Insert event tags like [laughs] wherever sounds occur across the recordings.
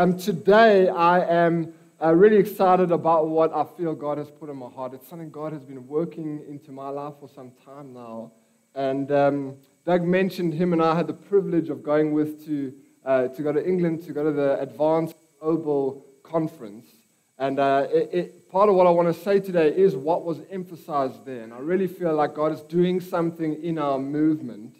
Um, today, I am uh, really excited about what I feel God has put in my heart. It's something God has been working into my life for some time now. And um, Doug mentioned him and I had the privilege of going with to, uh, to go to England to go to the Advance Global Conference. And uh, it, it, part of what I want to say today is what was emphasized there. And I really feel like God is doing something in our movement.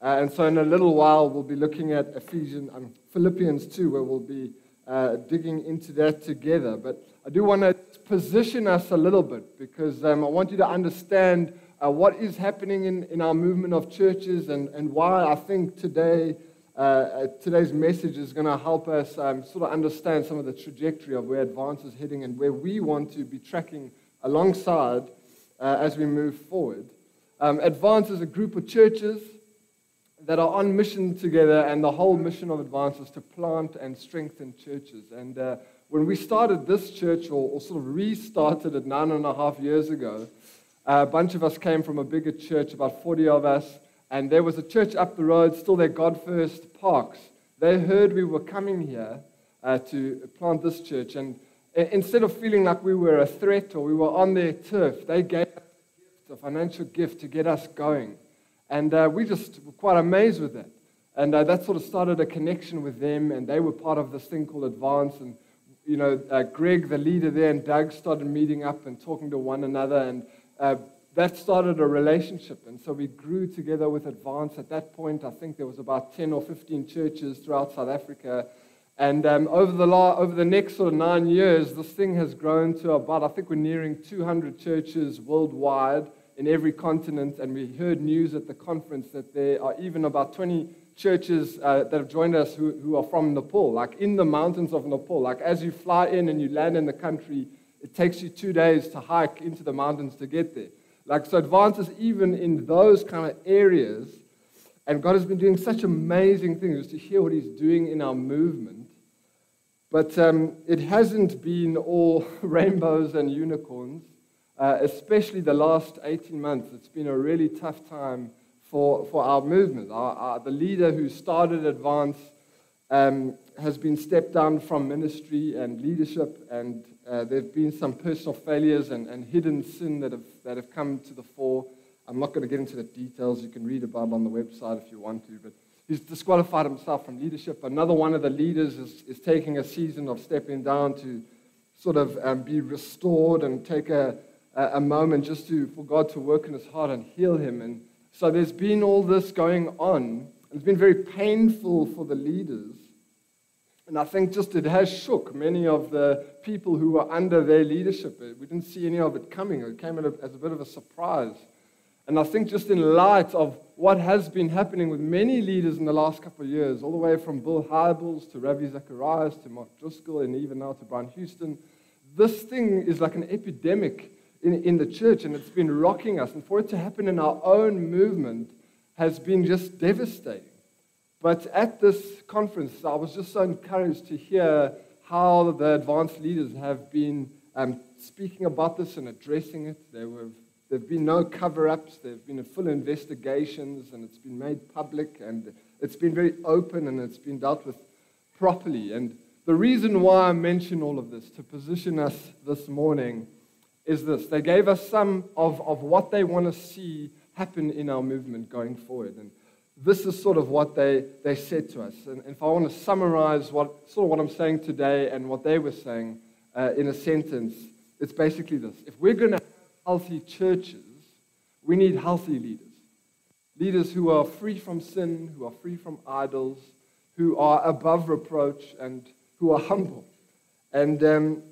Uh, and so, in a little while, we'll be looking at Ephesians, um, Philippians 2, where we'll be uh, digging into that together. But I do want to position us a little bit because um, I want you to understand uh, what is happening in, in our movement of churches and, and why I think today. Uh, uh today's message is going to help us um, sort of understand some of the trajectory of where Advance is heading and where we want to be tracking alongside uh, as we move forward. Um, Advance is a group of churches that are on mission together, and the whole mission of Advance is to plant and strengthen churches. And uh, when we started this church, or, or, sort of restarted it nine and a half years ago, uh, a bunch of us came from a bigger church, about 40 of us, and there was a church up the road, still there, God First Parks. They heard we were coming here uh, to plant this church, and instead of feeling like we were a threat or we were on their turf, they gave us a, gift, a financial gift to get us going. And uh, we just were quite amazed with that. And uh, that sort of started a connection with them, and they were part of this thing called Advance. And, you know, uh, Greg, the leader there, and Doug started meeting up and talking to one another, and uh, that started a relationship. And so we grew together with Advance. At that point, I think there was about 10 or 15 churches throughout South Africa. And um, over, the la- over the next sort of nine years, this thing has grown to about, I think we're nearing 200 churches worldwide in every continent, and we heard news at the conference that there are even about 20 churches uh, that have joined us who, who are from Nepal, like in the mountains of Nepal. Like as you fly in and you land in the country, it takes you two days to hike into the mountains to get there. Like, so advances even in those kind of areas. And God has been doing such amazing things to hear what He's doing in our movement. But um, it hasn't been all [laughs] rainbows and unicorns uh, especially the last 18 months. It's been a really tough time for, for our movement. Our, our, the leader who started Advance um, has been stepped down from ministry and leadership, and uh, there have been some personal failures and, and hidden sin that have, that have come to the fore. I'm not going to get into the details. You can read about it on the website if you want to, but he's disqualified himself from leadership. Another one of the leaders is, is taking a season of stepping down to sort of um, be restored and take a, a moment just to, for God to work in his heart and heal him. And so there's been all this going on. It's been very painful for the leaders. And I think just it has shook many of the people who were under their leadership. Uh, we didn't see any of it coming. It came as a bit of a surprise. And I think just in light of what has been happening with many leaders in the last couple of years, all the way from Bill Hybels to Ravi Zacharias to Mark Driscoll and even now to Brian Houston, this thing is like an epidemic in, in the church and it's been rocking us. And for it to happen in our own movement has been just devastating. But at this conference, I was just so encouraged to hear how the Advance leaders have been um, speaking about this and addressing it. There there have been no cover ups, there have been full investigations, and it's been made public, and it's been very open, and it's been dealt with properly. And the reason why I mention all of this, to position us this morning, is this they gave us some of, of what they want to see happen in our movement going forward. And this is sort of what they, they said to us. And if I want to summarize what, sort of what I'm saying today and what they were saying uh, in a sentence, it's basically this. If we're going to have healthy churches, we need healthy leaders. Leaders who are free from sin, who are free from idols, who are above reproach, and who are humble. And um,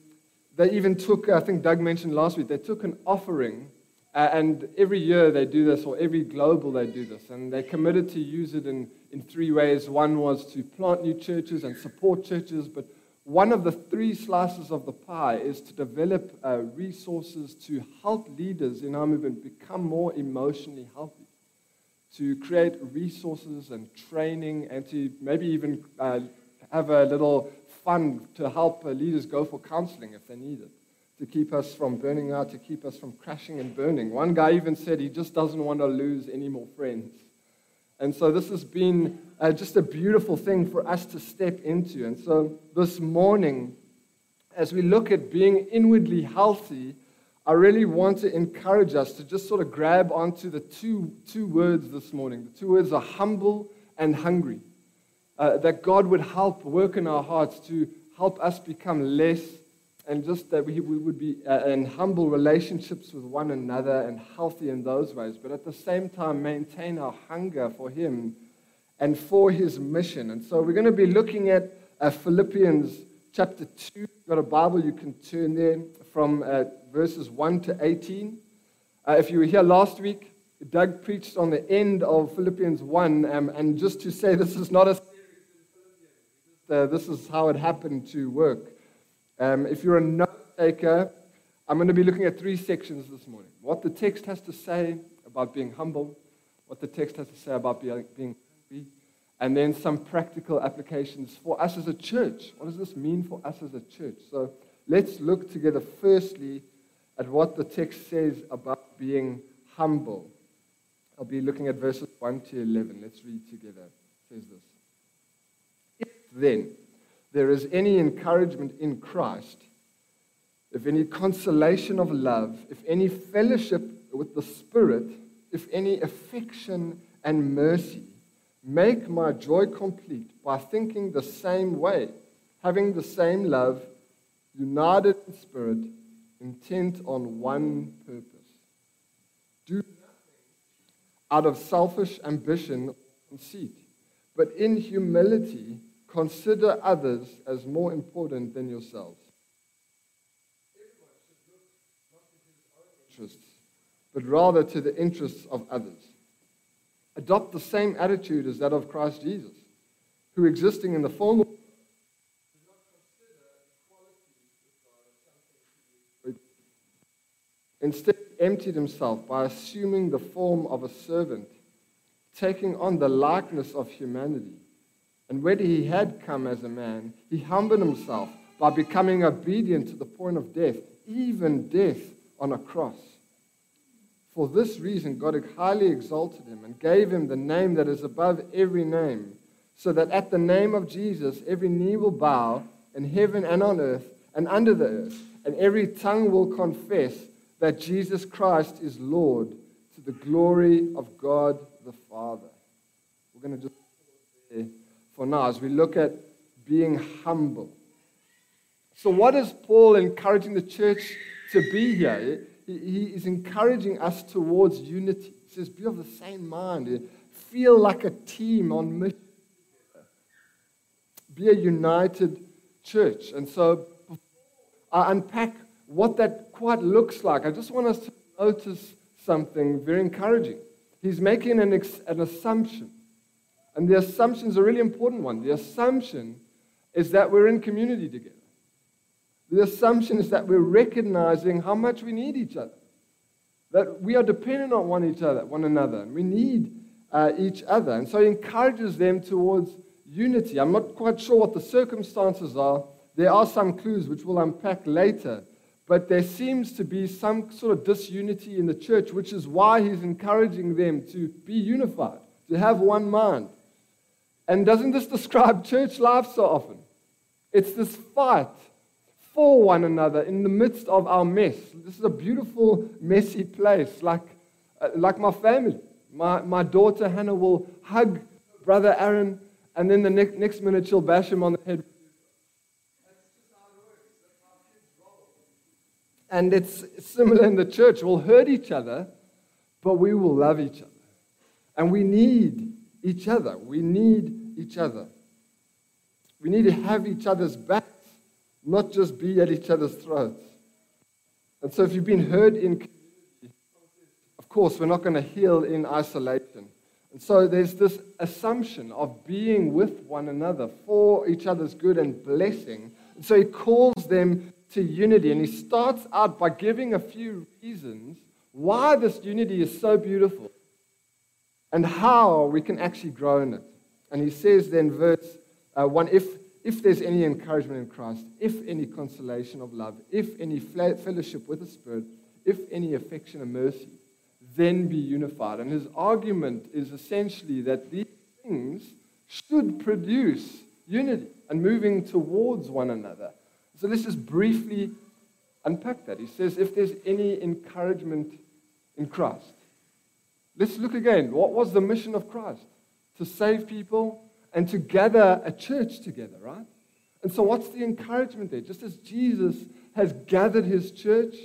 they even took, I think Doug mentioned last week, they took an offering, uh, and every year they do this, or every global they do this, and they committed to use it in, in three ways. One was to plant new churches and support churches, but one of the three slices of the pie is to develop uh, resources to help leaders in our movement become more emotionally healthy, to create resources and training, and to maybe even uh, have a little fund to help uh, leaders go for counseling if they need it, to keep us from burning out, to keep us from crashing and burning. One guy even said he just doesn't want to lose any more friends. And so this has been uh, just a beautiful thing for us to step into. And so this morning, as we look at being inwardly healthy, I really want to encourage us to just sort of grab onto the two, two words this morning. The two words are humble and hungry. Uh, that God would help work in our hearts to help us become less and just that we, we would be uh, in humble relationships with one another and healthy in those ways, but at the same time maintain our hunger for Him and for His mission. And so we're going to be looking at uh, Philippians chapter 2. You've got a Bible, you can turn there from uh, verses 1 to 18. Uh, if you were here last week, Doug preached on the end of Philippians 1, um, and just to say this is not a uh, this is how it happened to work. Um, if you're a note taker, I'm going to be looking at three sections this morning. What the text has to say about being humble, what the text has to say about being, being happy, and then some practical applications for us as a church. What does this mean for us as a church? So let's look together firstly at what the text says about being humble. I'll be looking at verses 1 to 11. Let's read together. It says this then there is any encouragement in Christ, if any consolation of love, if any fellowship with the Spirit, if any affection and mercy, make my joy complete by thinking the same way, having the same love, united in spirit, intent on one purpose. Do nothing out of selfish ambition or conceit, but in humility Consider others as more important than yourselves. But rather to the interests of others. Adopt the same attitude as that of Christ Jesus, who, existing in the form of Instead, emptied himself by assuming the form of a servant, taking on the likeness of humanity and when he had come as a man, he humbled himself by becoming obedient to the point of death, even death on a cross. For this reason, God highly exalted him and gave him the name that is above every name, so that at the name of Jesus every knee will bow in heaven and on earth and under the earth, and every tongue will confess that Jesus Christ is Lord to the glory of God the Father. We're going to just for now as we look at being humble. So, what is Paul encouraging the church to be here? He is encouraging us towards unity. He says, Be of the same mind, feel like a team on mission, be a united church. And so, I unpack what that quite looks like. I just want us to notice something very encouraging. He's making an, an assumption. And the assumption is a really important one. The assumption is that we're in community together. The assumption is that we're recognizing how much we need each other, that we are dependent on one each other, one another, and we need uh, each other. And so he encourages them towards unity. I'm not quite sure what the circumstances are. There are some clues which we'll unpack later. But there seems to be some sort of disunity in the church, which is why he's encouraging them to be unified, to have one mind. And doesn't this describe church life so often? It's this fight for one another in the midst of our mess. This is a beautiful, messy place, like, uh, like my family. My, my daughter Hannah will hug brother Aaron, and then the ne- next minute she'll bash him on the head. And it's similar in the church. We'll hurt each other, but we will love each other. And we need each other. We need each other. We need to have each other's backs, not just be at each other's throats. And so, if you've been hurt in community, of course, we're not going to heal in isolation. And so, there's this assumption of being with one another for each other's good and blessing. And so, he calls them to unity. And he starts out by giving a few reasons why this unity is so beautiful and how we can actually grow in it. And he says then, verse uh, 1 if, if there's any encouragement in Christ, if any consolation of love, if any fellowship with the Spirit, if any affection and mercy, then be unified. And his argument is essentially that these things should produce unity and moving towards one another. So let's just briefly unpack that. He says, if there's any encouragement in Christ, let's look again. What was the mission of Christ? To save people and to gather a church together, right? And so, what's the encouragement there? Just as Jesus has gathered his church,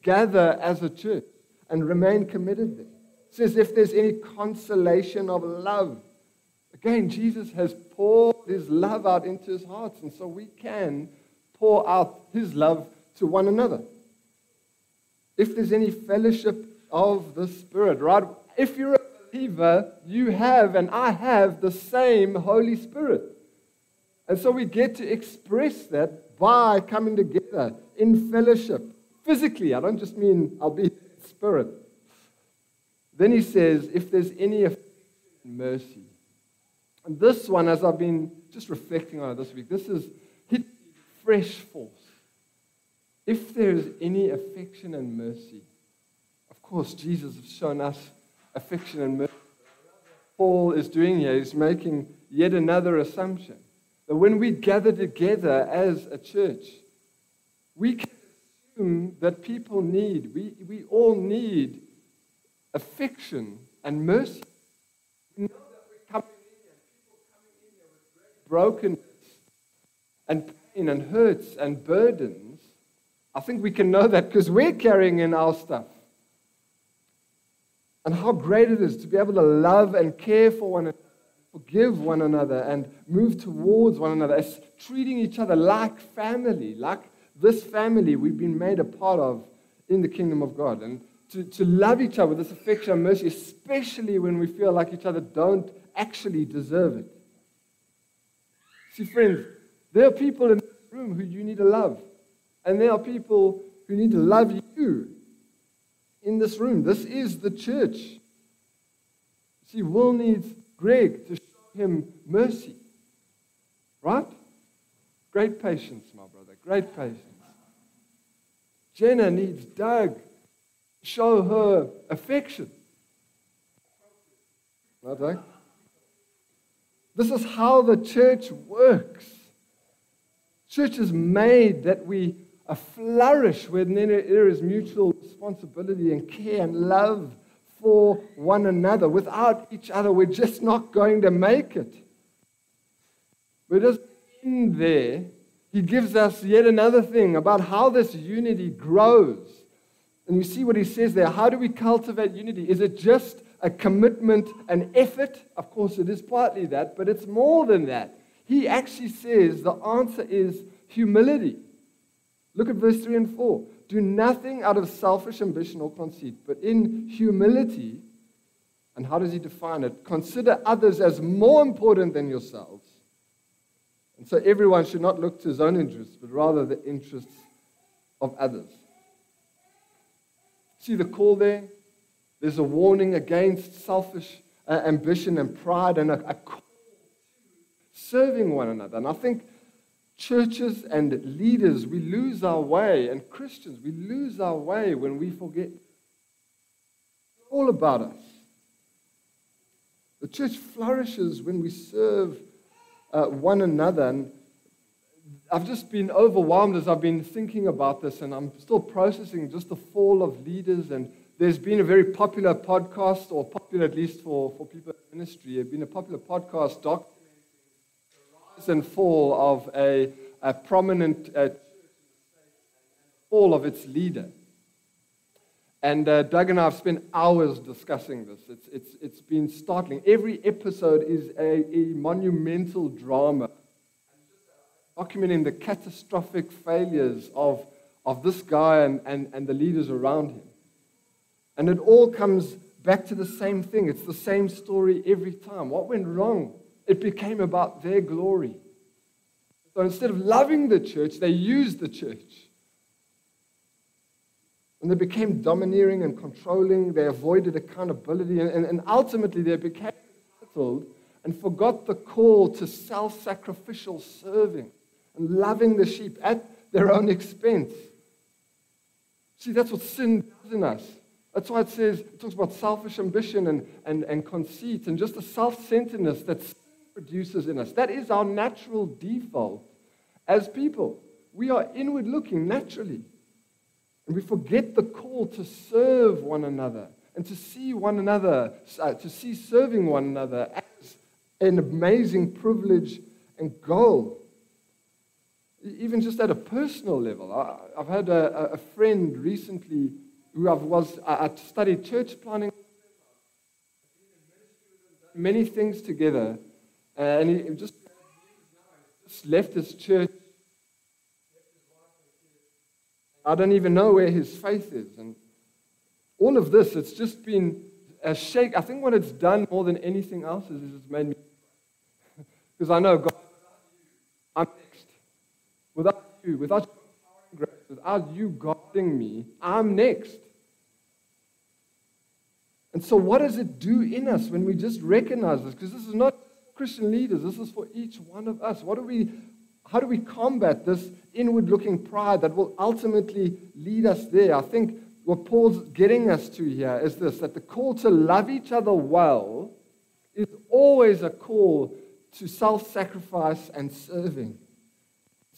gather as a church and remain committed there. It says, if there's any consolation of love, again, Jesus has poured his love out into his hearts, and so we can pour out his love to one another. If there's any fellowship of the Spirit, right? If you're a believer, you have and I have the same Holy Spirit. And so we get to express that by coming together in fellowship. Physically, I don't just mean I'll be spirit. Then he says, if there's any mercy. And this one, as I've been just reflecting on it this week, this is hit fresh force. If there's any affection and mercy, of course, Jesus has shown us affection and mercy. Paul is doing here, he's making yet another assumption that when we gather together as a church, we can assume that people need, we, we all need affection and mercy. We know that we're coming in here, people coming in here with brokenness and pain and hurts and burdens. I think we can know that because we're carrying in our stuff. And how great it is to be able to love and care for one another forgive one another and move towards one another, as treating each other like family, like this family we've been made a part of in the kingdom of God. And to, to love each other with this affection and mercy, especially when we feel like each other don't actually deserve it. See, friends, there are people in this room who you need to love. And there are people who need to love you in this room. This is the church. See, Will needs Greg to show him mercy. Right? Great patience, my brother. Great patience. Jenna needs Doug to show her affection. Right, Doug? This is how the church works. Church is made that we flourish where there is mutual responsibility and care and love for one another. Without each other, we're just not going to make it. But just in there, he gives us yet another thing about how this unity grows. And you see what he says there. How do we cultivate unity? Is it just a commitment, an effort? Of course, it is partly that, but it's more than that. He actually says the answer is humility. Look at verse 3 and 4. Do nothing out of selfish ambition or conceit, but in humility. And how does he define it? Consider others as more important than yourselves. And so everyone should not look to his own interests, but rather the interests of others. See the call there? There's a warning against selfish uh, ambition and pride and a, a serving one another. And I think churches and leaders, we lose our way, and Christians, we lose our way when we forget all about us. The church flourishes when we serve uh, one another. And I've just been overwhelmed as I've been thinking about this, and I'm still processing just the fall of leaders. And there's been a very popular podcast, or popular at least for, for people in ministry, there's been a popular podcast documenting rise and fall of a, a prominent uh, fall of its leader. And uh, Doug and I have spent hours discussing this. It's, it's, it's been startling. Every episode is a, a monumental drama, documenting the catastrophic failures of, of this guy and, and, and the leaders around him. And it all comes back to the same thing. It's the same story every time. What went wrong? It became about their glory. So instead of loving the church, they used the church. And they became domineering and controlling. They avoided accountability. And, and, and ultimately, they became entitled and forgot the call to self sacrificial serving and loving the sheep at their own expense. See, that's what sin does in us. That's why it says, it talks about selfish ambition and, and, and conceit and just the self centeredness that produces in us. That is our natural default as people. We are inward looking naturally. And we forget the call to serve one another and to see one another, uh, to see serving one another as an amazing privilege and goal. Even just at a personal level. I, have had a, a, friend recently who I was, I studied church planting, many things together, Uh, and he just, just left his church. I don't even know where his faith is. And all of this, it's just been a shake. I think what it's done more than anything else is it's made me, [laughs] because I know God, without you, I'm next. Without you, without grace, without you guarding me, I'm next. And so, what does it do in us when we just recognize this? Because this is not Christian leaders, this is for each one of us. What do we, how do we combat this inward looking pride that will ultimately lead us there? I think what Paul's getting us to here is this that the call to love each other well is always a call to self sacrifice and serving.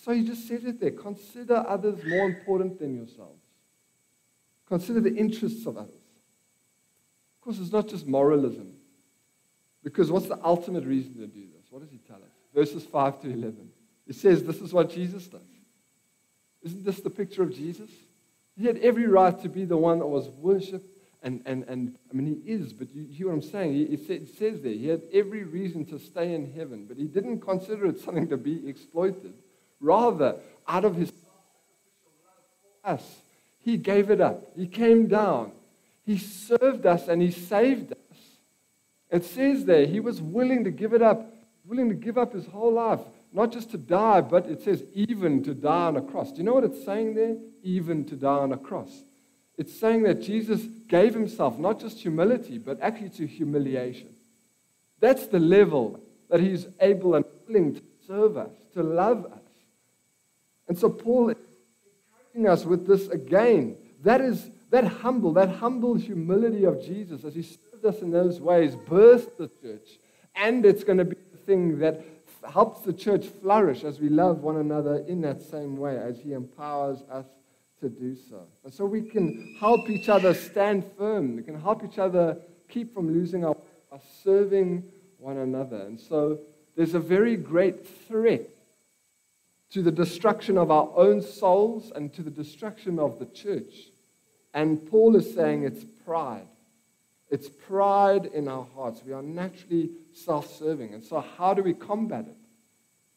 So he just says it there consider others more important than yourselves, consider the interests of others. Of course, it's not just moralism. Because what's the ultimate reason to do this? What does he tell us? Verses 5 to 11. He says this is what Jesus does. Isn't this the picture of Jesus? He had every right to be the one that was worshipped. And, and, and I mean, he is, but you hear what I'm saying? He, it says there, he had every reason to stay in heaven, but he didn't consider it something to be exploited. Rather, out of his us, he gave it up. He came down. He served us and he saved us. It says there, he was willing to give it up, willing to give up his whole life not just to die, but it says even to die on a cross. Do you know what it's saying there? Even to die on a cross. It's saying that Jesus gave himself not just humility, but actually to humiliation. That's the level that he's able and willing to serve us, to love us. And so Paul is encouraging us with this again. That is that humble, that humble humility of Jesus as he served us in those ways, birthed the church. And it's going to be the thing that helps the church flourish as we love one another in that same way as He empowers us to do so. And so we can help each other stand firm. We can help each other keep from losing our, our serving one another. And so there's a very great threat to the destruction of our own souls and to the destruction of the church. And Paul is saying it's pride. It's pride in our hearts. We are naturally self serving. And so, how do we combat it?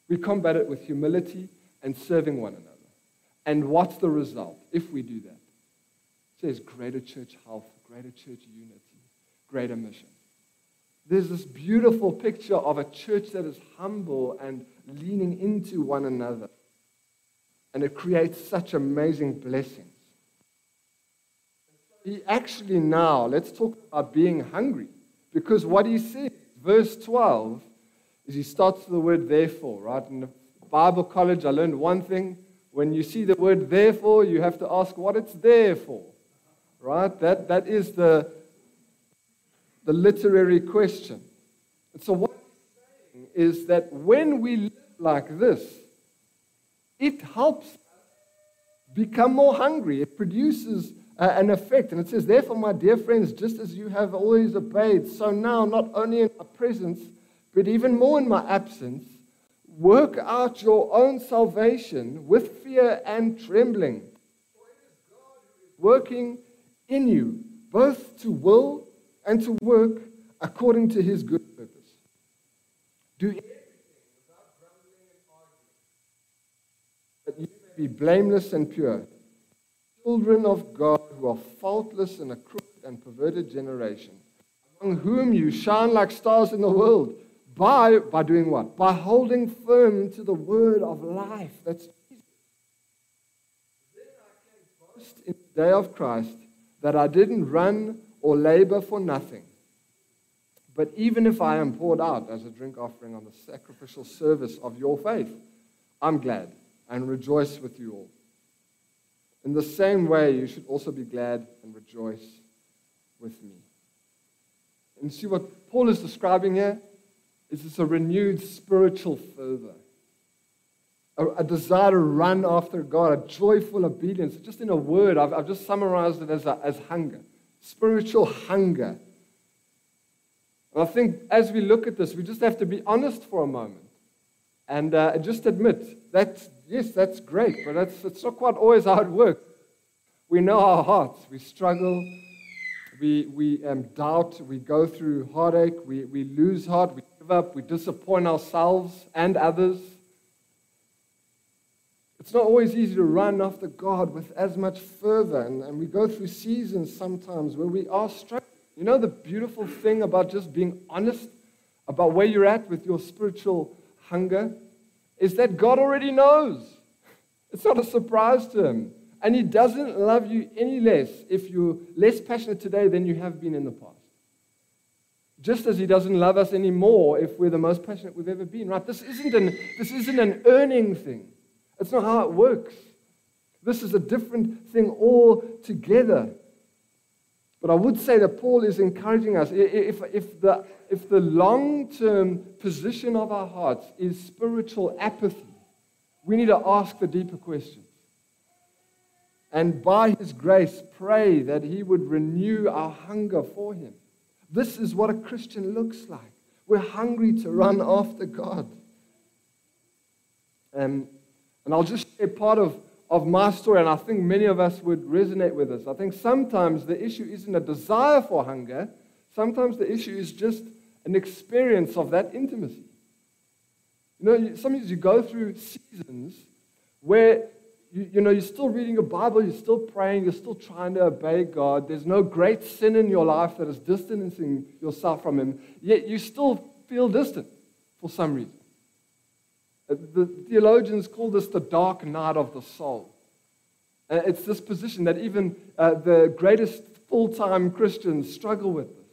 We combat it with humility and serving one another. And what's the result if we do that? Says greater church health, greater church unity, greater mission. There's this beautiful picture of a church that is humble and leaning into one another. And it creates such amazing blessings he actually now, let's talk about being hungry. Because what he says, verse 12, is he starts with the word therefore, right? In the Bible college, I learned one thing. When you see the word therefore, you have to ask what it's there for, right? That, that is the, the literary question. And so, what he's saying is that when we live like this, it helps become more hungry. It produces uh, an effect. And it says, Therefore, my dear friends, just as you have always obeyed, so now, not only in my presence, but even more in my absence, work out your own salvation with fear and trembling. Working in you, both to will and to work according to his good purpose. Do you may be blameless and pure children of God who are faultless in a crooked and perverted generation, among whom you shine like stars in the world. By, by doing what? By holding firm to the word of life. That's Jesus. Then I can boast in the day of Christ that I didn't run or labor for nothing. But even if I am poured out as a drink offering on the sacrificial service of your faith, I'm glad and rejoice with you all. In the same way, you should also be glad and rejoice with me. And see what Paul is describing here is this a renewed spiritual fervor, a, a, desire to run after God, a joyful obedience. Just in a word, I've, I've just summarized it as, a, as hunger, spiritual hunger. And I think as we look at this, we just have to be honest for a moment and uh, just admit that, yes, that's great, but that's, it's not quite always how it works. We know our hearts, we struggle, we, we um, doubt, we go through heartache, we, we lose heart, we give up, we disappoint ourselves and others. It's not always easy to run after God with as much fervor, and, and we go through seasons sometimes where we are struggling. You know the beautiful thing about just being honest about where you're at with your spiritual hunger is that God already knows. It's not a surprise to Him. And He doesn't love you any less if you're less passionate today than you have been in the past. Just as He doesn't love us anymore if we're the most passionate we've ever been, right? This isn't an, this isn't an earning thing. It's not how it works. This is a different thing altogether. But I would say that Paul is encouraging us. If, if the, if the long term position of our hearts is spiritual apathy, we need to ask the deeper questions. And by his grace, pray that he would renew our hunger for him. This is what a Christian looks like. We're hungry to run after God. Um, and I'll just share part of of my story, and I think many of us would resonate with this. I think sometimes the issue isn't a desire for hunger, sometimes the issue is just an experience of that intimacy. You know, sometimes you go through seasons where you, you know, you're still reading your Bible, you're still praying, you're still trying to obey God. There's no great sin in your life that is distancing yourself from Him, yet you still feel distant for some reason. The theologians call this the dark night of the soul. Uh, it's this position that even uh, the greatest full time Christians struggle with this.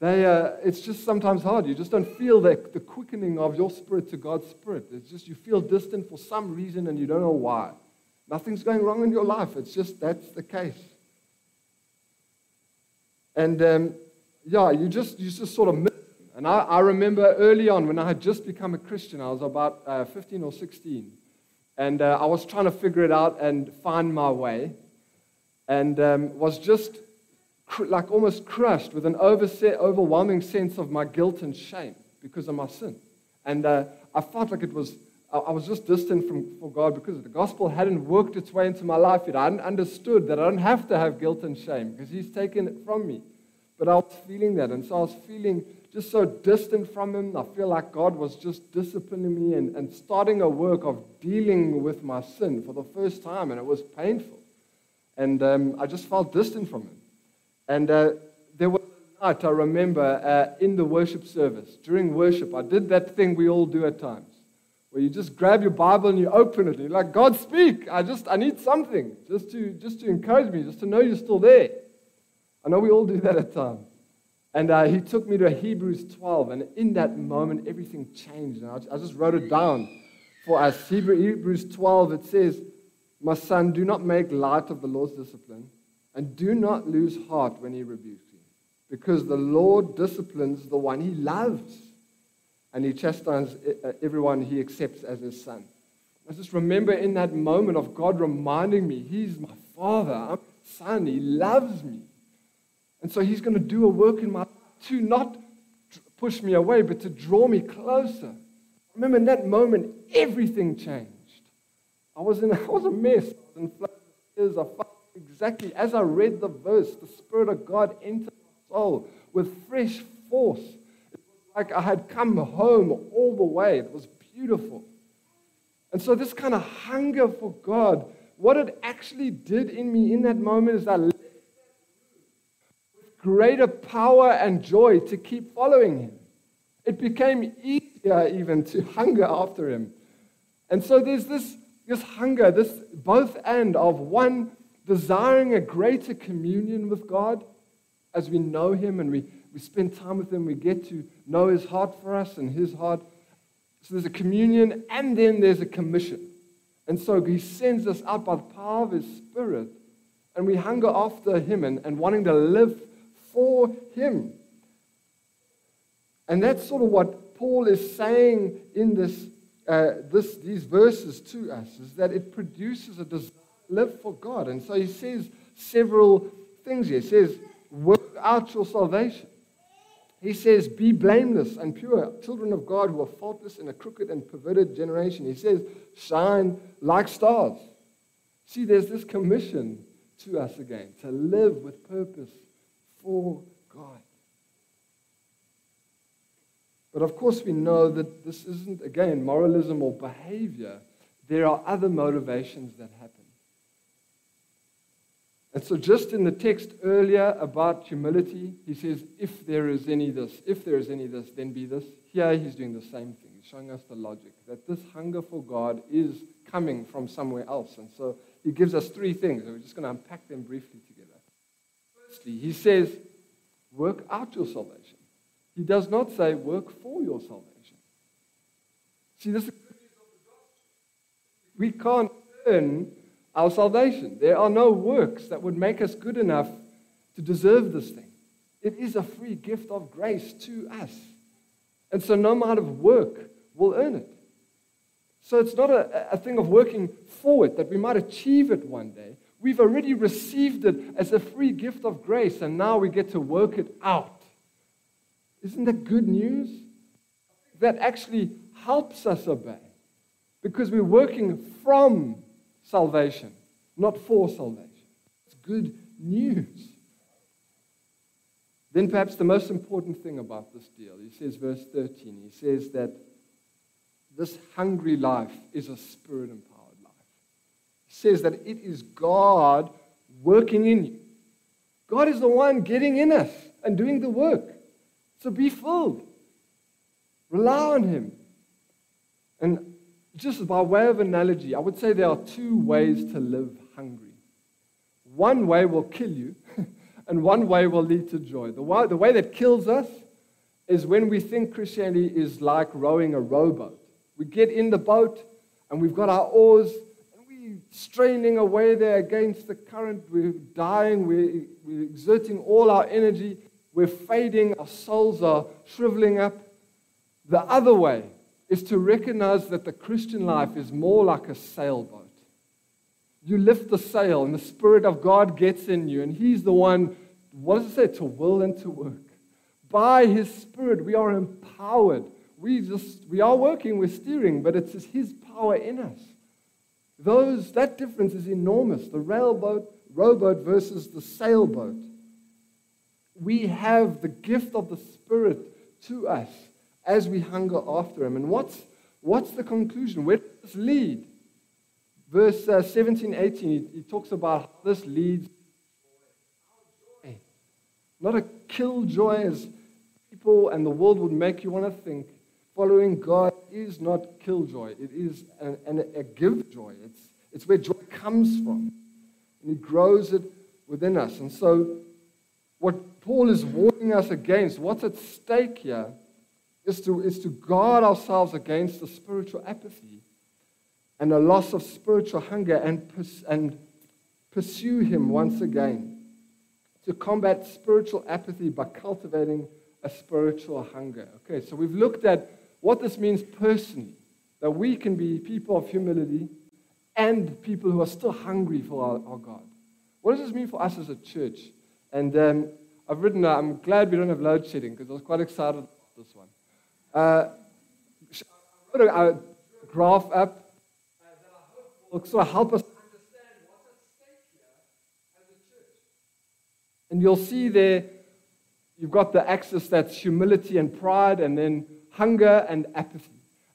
They, uh, it's just sometimes hard. You just don't feel the, the quickening of your spirit to God's spirit. It's just you feel distant for some reason and you don't know why. Nothing's going wrong in your life. It's just that's the case. And um, yeah, you just, you just sort of and I, I, remember early on when I had just become a Christian, I was about uh, 15 or 16. And uh, I was trying to figure it out and find my way. And um, was just cr- like almost crushed with an overset, overwhelming sense of my guilt and shame because of my sin. And uh, I felt like it was, I, I was just distant from for God because the gospel hadn't worked its way into my life yet. I hadn't understood that I don't have to have guilt and shame because He's taken it from me. But I was feeling that. And so I was feeling just so distant from Him. I feel like God was just disciplining me and, and starting a work of dealing with my sin for the first time, and it was painful. And um, I just felt distant from Him. And uh, there was a night I remember uh, in the worship service, during worship, I did that thing we all do at times. Where you just grab your Bible and you open it, and you're like, God, speak. I just, I need something just to, just to encourage me, just to know you're still there. I know we all do that at times. And uh, he took me to Hebrews 12, and in that moment, everything changed. And I, just wrote it down for us. Hebrews 12, it says, My son, do not make light of the Lord's discipline, and do not lose heart when he rebukes you, because the Lord disciplines the one he loves, and he chastises uh, everyone he accepts as his son. I just remember in that moment of God reminding me, He's my father, I'm son, He loves me. And so he's going to do a work in my life to not push me away, but to draw me closer. Remember, in that moment, everything changed. I was, in, [laughs] I was a mess. I was in tears. I felt exactly as I read the verse, the Spirit of God entered my soul with fresh force. It was like I had come home all the way. It was beautiful. And so, this kind of hunger for God, what it actually did in me in that moment is I greater power and joy to keep following him. It became easier even to [laughs] hunger after him. And so there's this, this hunger, this both end of one desiring a greater communion with God as we know him and we, we spend time with him, we get to know his heart for us and his heart. So there's a communion and then there's a commission. And so he sends us out by the power of his spirit and we hunger after him and, and wanting to live for Him. And that's sort of what Paul is saying in this, uh, this, these verses to us, is that it produces a desire to live for God. And so he says several things here. He says, work out your salvation. He says, Be blameless and pure, children of God who are faultless in a crooked and perverted generation. He says, Shine like stars. See, there's this commission to us again to live with purpose for God. But of course, we know that this isn't, again, moralism or behavior. There are other motivations that happen. And so, just in the text earlier about humility, he says, if there is any this, if there is any this, then be this. Here, he's doing the same thing. He's showing us the logic that this hunger for God is coming from somewhere else. And so, he gives us three things. we're just going to unpack them briefly. Firstly, he says, work out your salvation. He does not say, work for your salvation. See, this is we can't earn our salvation. There are no works that would make us good enough to deserve this thing. It is a free gift of grace to us. And so no amount of work will earn it. So it's not a, a thing of working for it that we might achieve it one day. We've already received it as a free gift of grace, and now we get to work it out. Isn't that good news? That actually helps us obey because we're working from salvation, not for salvation. It's good news. Then, perhaps the most important thing about this deal, he says, verse 13, he says that this hungry life is a spirit. He says that it is God working in you. God is the one getting in us and doing the work. So be filled. Rely on Him. And just by way of analogy, I would say there are two ways to live hungry. One way will kill you, [laughs] and one way will lead to joy. The way, the way that kills us is when we think Christianity is like rowing a rowboat. We get in the boat, and we've got our oars, straining away there against the current. We're dying, we're, we're exerting all our energy, we're fading, our souls are shriveling up. The other way is to recognize that the Christian life is more like a sailboat. You lift the sail, and the Spirit of God gets in you, and He's the one, what does it say, to will and to work. By His Spirit, we are empowered. We just we are working, we're steering, but it's His power in us. Those that difference is enormous. The railboat, rowboat versus the sailboat. We have the gift of the Spirit to us as we hunger after him. And what's, what's the conclusion? Where does this lead? Verse uh, 17, 18, he, he talks about how this leads not a killjoy as people and the world would make you want to think. Following God is not killjoy. It is an, an, a give joy. It's, it's where joy comes from. And He grows it within us. And so, what Paul is warning us against, what's at stake here, is to, is to guard ourselves against the spiritual apathy and a loss of spiritual hunger and, and pursue Him once again. To combat spiritual apathy by cultivating a spiritual hunger. Okay, so we've looked at what this means personally that we can be people of humility and people who are still hungry for our, our God. What does this mean for us as a church? And um, I've written, uh, I'm glad we don't have load shedding because I was quite excited about this one. Uh, I wrote a, a graph up uh, that I hope will sort of help us understand what's at stake here as a church. And you'll see there, you've got the axis that's humility and pride, and then hunger and apathy.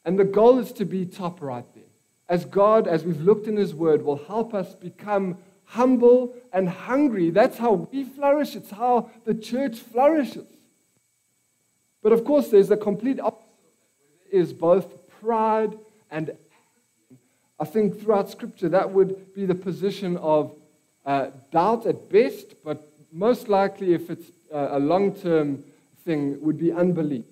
And the goal is to be top right there. As God, as we've looked in His Word, will help us become humble and hungry. That's how we flourish, it's how the church flourishes. But of course, there's the complete opposite is both pride and I think throughout Scripture that would be the position of uh, doubt at best, but most likely, if it's uh, a long term thing, would be unbelief.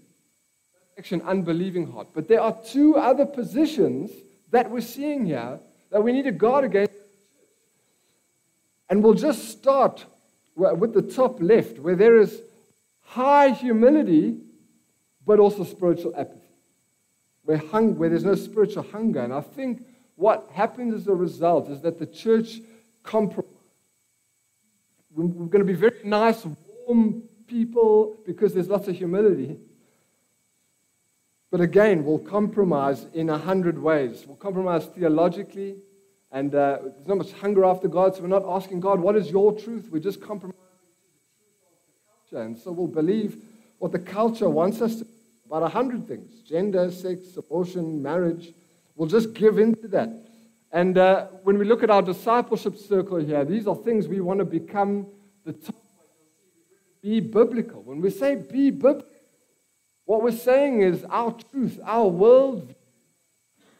An unbelieving heart. But there are two other positions that we're seeing here that we need to guard against. And we'll just start with the top left, where there is high humility, but also spiritual apathy. Where, hung, where there's no spiritual hunger. And I think what happens as a result is that the church compromises. We're going to be very nice, warm people because there's lots of humility. But again, we'll compromise in a hundred ways. We'll compromise theologically, and uh, there's not much hunger after God, so we're not asking God, what is your truth? We're just compromising the culture. And so we'll believe what the culture wants us to about a hundred things gender, sex, abortion, marriage. We'll just give in to that. And uh, when we look at our discipleship circle here, these are things we want to become the top. Be biblical. When we say be biblical, what we're saying is our truth, our world,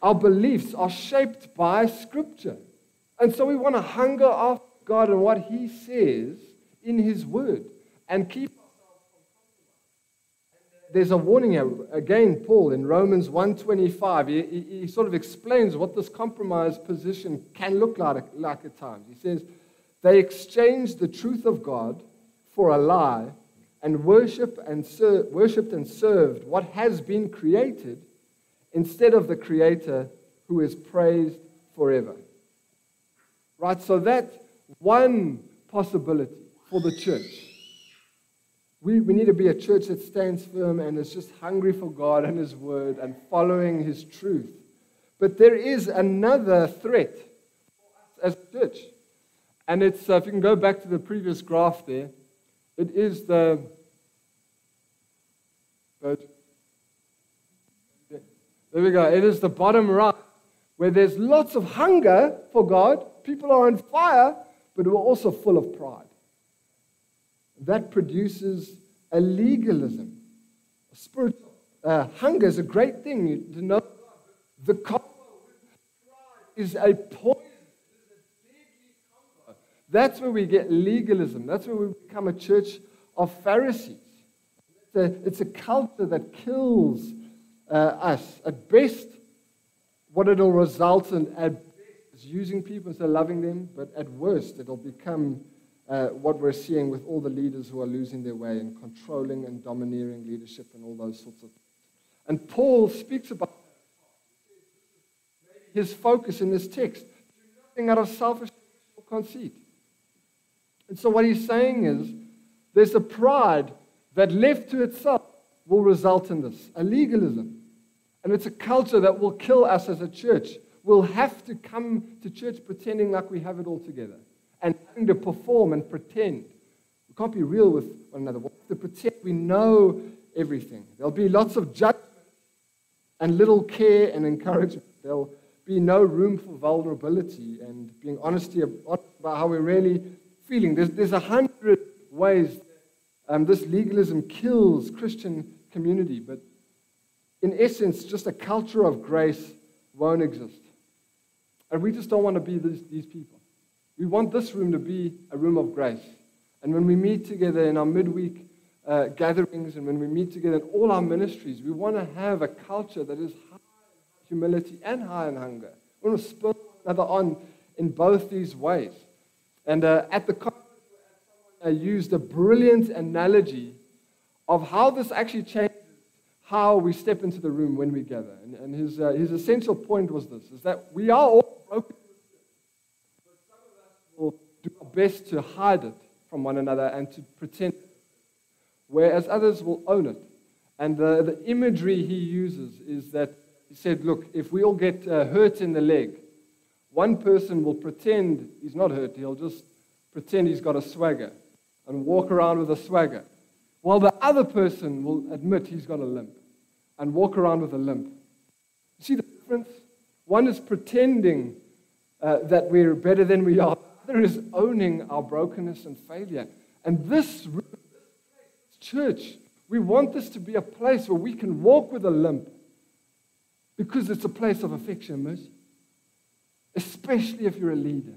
our beliefs are shaped by Scripture. And so we want to hunger after God and what He says in His Word and keep there's a warning here. Again, Paul in Romans 1.25, he, he, he, sort of explains what this compromise position can look like, like at times. He says, they exchanged the truth of God for a lie and worship and ser- worshipped and served what has been created instead of the Creator who is praised forever. Right? So that's one possibility for the church. We, we need to be a church that stands firm and is just hungry for God and His Word and following His truth. But there is another threat as a church. And it's, uh, if you can go back to the previous graph there, it is the. There we go. It is the bottom right where there's lots of hunger for God. People are on fire, but we're also full of pride that produces a legalism. Spiritual uh, hunger is a great thing to know. The combo is a poison. That's where we get legalism. That's where we become a church of Pharisees. It's a, it's a culture that kills uh, us. At best, what it'll result in at is using people instead of loving them, but at worst, it'll become uh, what we're seeing with all the leaders who are losing their way and controlling and domineering leadership and all those sorts of things. And Paul speaks about his focus in this text nothing out of selfish conceit. And so, what he's saying is there's a pride that, left to itself, will result in this a legalism. And it's a culture that will kill us as a church. We'll have to come to church pretending like we have it all together and having to perform and pretend. We can't be real with one another. We have to pretend we know everything. There'll be lots of judgment and little care and encouragement. There'll be no room for vulnerability and being honest about how we're really feeling. There's, there's a hundred ways um, this legalism kills Christian community, but in essence, just a culture of grace won't exist. And we just don't want to be these, these people. We want this room to be a room of grace. And when we meet together in our midweek uh, gatherings and when we meet together in all our ministries, we want to have a culture that is high in humility and high in hunger. We want to spur one another on in both these ways. And uh, at the used a brilliant analogy of how this actually changes how we step into the room when we gather. And, and his, uh, his essential point was this, is that we are all broken but some of us will do our best to hide it from one another and to pretend, whereas others will own it. And the, the imagery he uses is that he said, Look, if we all get uh, hurt in the leg, one person will pretend he's not hurt, he'll just pretend he's got a swagger and walk around with a swagger, while the other person will admit he's got a limp and walk around with a limp. You see the difference? One is pretending uh, that we're better than we are the other is owning our brokenness and failure. And this church, we want this to be a place where we can walk with a limp because it's a place of affection and mercy. Especially if you're a leader.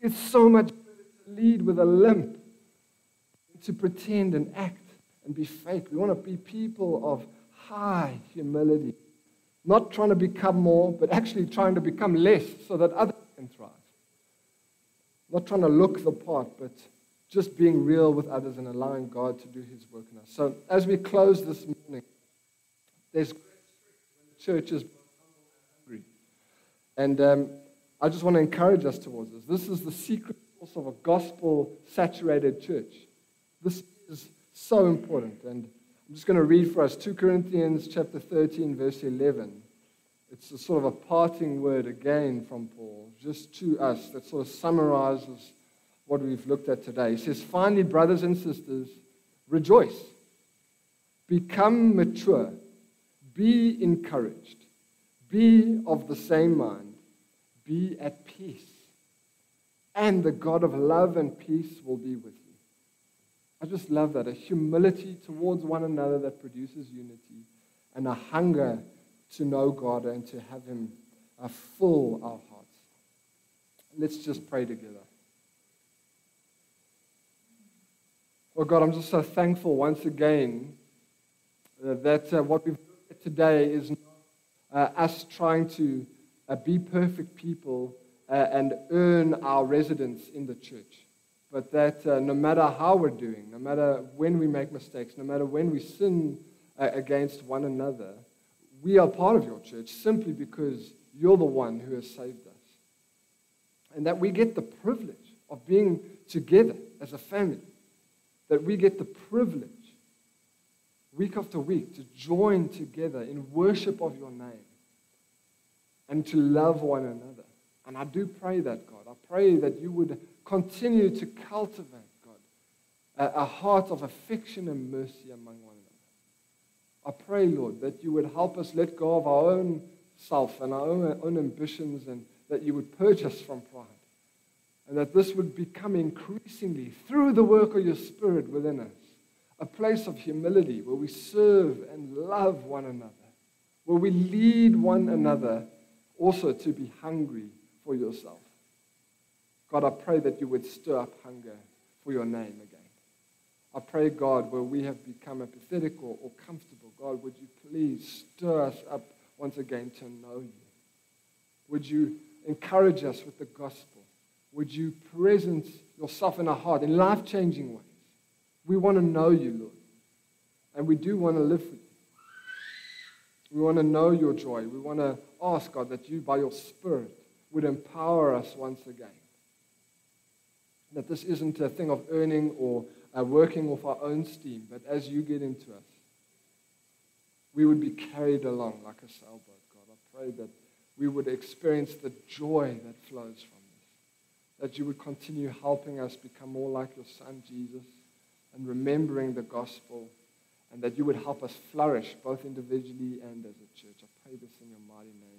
It's so much better to lead with a limp to pretend and act and be fake. We want to be people of high humility. Not trying to become more, but actually trying to become less so that others can thrive. Not trying to look the part, but just being real with others and allowing God to do his work in us. So as we close this morning, there's churches hungry. And um, I just want to encourage us towards this. This is the secret source of a gospel saturated church. This is so important. And I'm just going to read for us 2 Corinthians chapter 13, verse 11. It's a sort of a parting word again from Paul, just to us, that sort of summarizes what we've looked at today. He says, Finally, brothers and sisters, rejoice, become mature, be encouraged, be of the same mind, be at peace, and the God of love and peace will be with you. I just love that a humility towards one another that produces unity, and a hunger to know God and to have Him uh, full our hearts. Let's just pray together. Oh God, I'm just so thankful once again that uh, what we've looked today is not uh, us trying to uh, be perfect people uh, and earn our residence in the church, but that uh, no matter how we're doing, no matter when we make mistakes, no matter when we sin against one another, we are part of your church simply because you're the one who has saved us. And that we get the privilege of being together as a family that we get the privilege, week after week, to join together in worship of your name and to love one another. And I do pray that, God. I pray that you would continue to cultivate, God, a, a heart of affection and mercy among one another. I pray, Lord, that you would help us let go of our own self and our own, own ambitions and that you would purge us from pride and that this would become increasingly, through the work of your Spirit within us, a place of humility where we serve and love one another, where we lead one another also to be hungry for yourself. God, I pray that you would stir up hunger for your name again. I pray, God, where we have become apathetic or, or comfortable, God, would you please stir us up once again to know you? Would you encourage us with the gospel? would you present yourself in our heart in life changing ways? We want to know you, Lord. And we do want to live for you. We want to know your joy. We want to ask, God, that you, by your Spirit, would empower us once again. That this isn't a thing of earning or uh, working off our own steam, but as you get into us, we would be carried along like a sailboat, God. I pray that we would experience the joy that flows from this, that you would continue helping us become more like your Son, Jesus, and remembering the gospel, and that you would help us flourish both individually and as a church. I pray this in your mighty name.